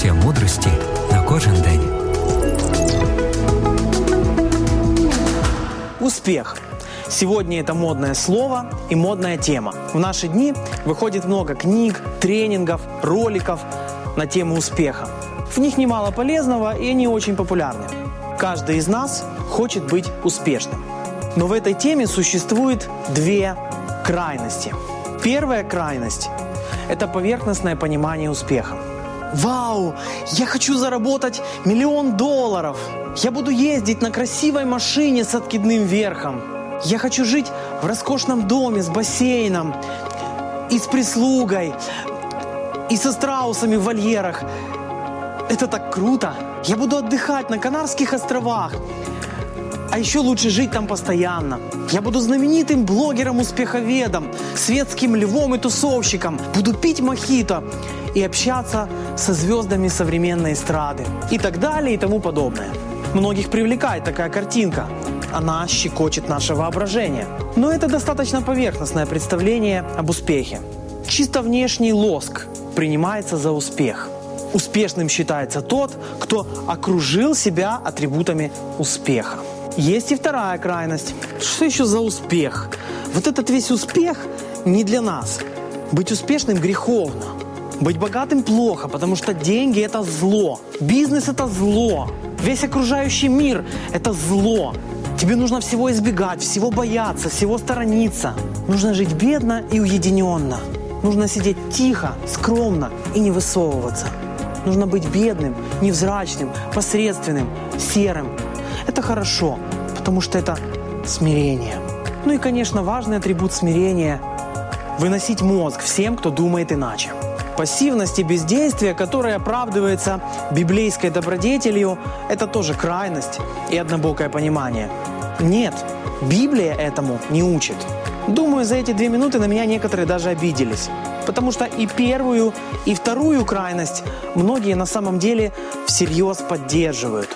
порція мудрості на кожен день. Успех. Сегодня это модное слово и модная тема. В наши дни выходит много книг, тренингов, роликов на тему успеха. В них немало полезного и они очень популярны. Каждый из нас хочет быть успешным. Но в этой теме существует две крайности. Первая крайность – это поверхностное понимание успеха. Вау, я хочу заработать миллион долларов. Я буду ездить на красивой машине с откидным верхом. Я хочу жить в роскошном доме с бассейном и с прислугой, и со страусами в вольерах. Это так круто. Я буду отдыхать на Канарских островах. А еще лучше жить там постоянно. Я буду знаменитым блогером-успеховедом, светским львом и тусовщиком. Буду пить мохито и общаться со звездами современной эстрады. И так далее и тому подобное. Многих привлекает такая картинка. Она щекочет наше воображение. Но это достаточно поверхностное представление об успехе. Чисто внешний лоск принимается за успех. Успешным считается тот, кто окружил себя атрибутами успеха. Есть и вторая крайность. Что еще за успех? Вот этот весь успех не для нас. Быть успешным греховно. Быть богатым плохо, потому что деньги – это зло. Бизнес – это зло. Весь окружающий мир – это зло. Тебе нужно всего избегать, всего бояться, всего сторониться. Нужно жить бедно и уединенно. Нужно сидеть тихо, скромно и не высовываться. Нужно быть бедным, невзрачным, посредственным, серым. Это хорошо, потому что это смирение. Ну и, конечно, важный атрибут смирения – выносить мозг всем, кто думает иначе. Пассивность и бездействие, которое оправдывается библейской добродетелью, это тоже крайность и однобокое понимание. Нет, Библия этому не учит. Думаю, за эти две минуты на меня некоторые даже обиделись. Потому что и первую, и вторую крайность многие на самом деле всерьез поддерживают.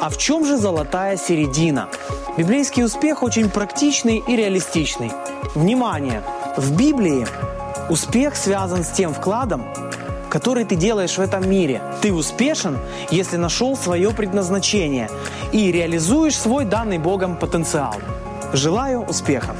А в чем же золотая середина? Библейский успех очень практичный и реалистичный. Внимание! В Библии успех связан с тем вкладом, который ты делаешь в этом мире. Ты успешен, если нашел свое предназначение и реализуешь свой данный Богом потенциал. Желаю успеха!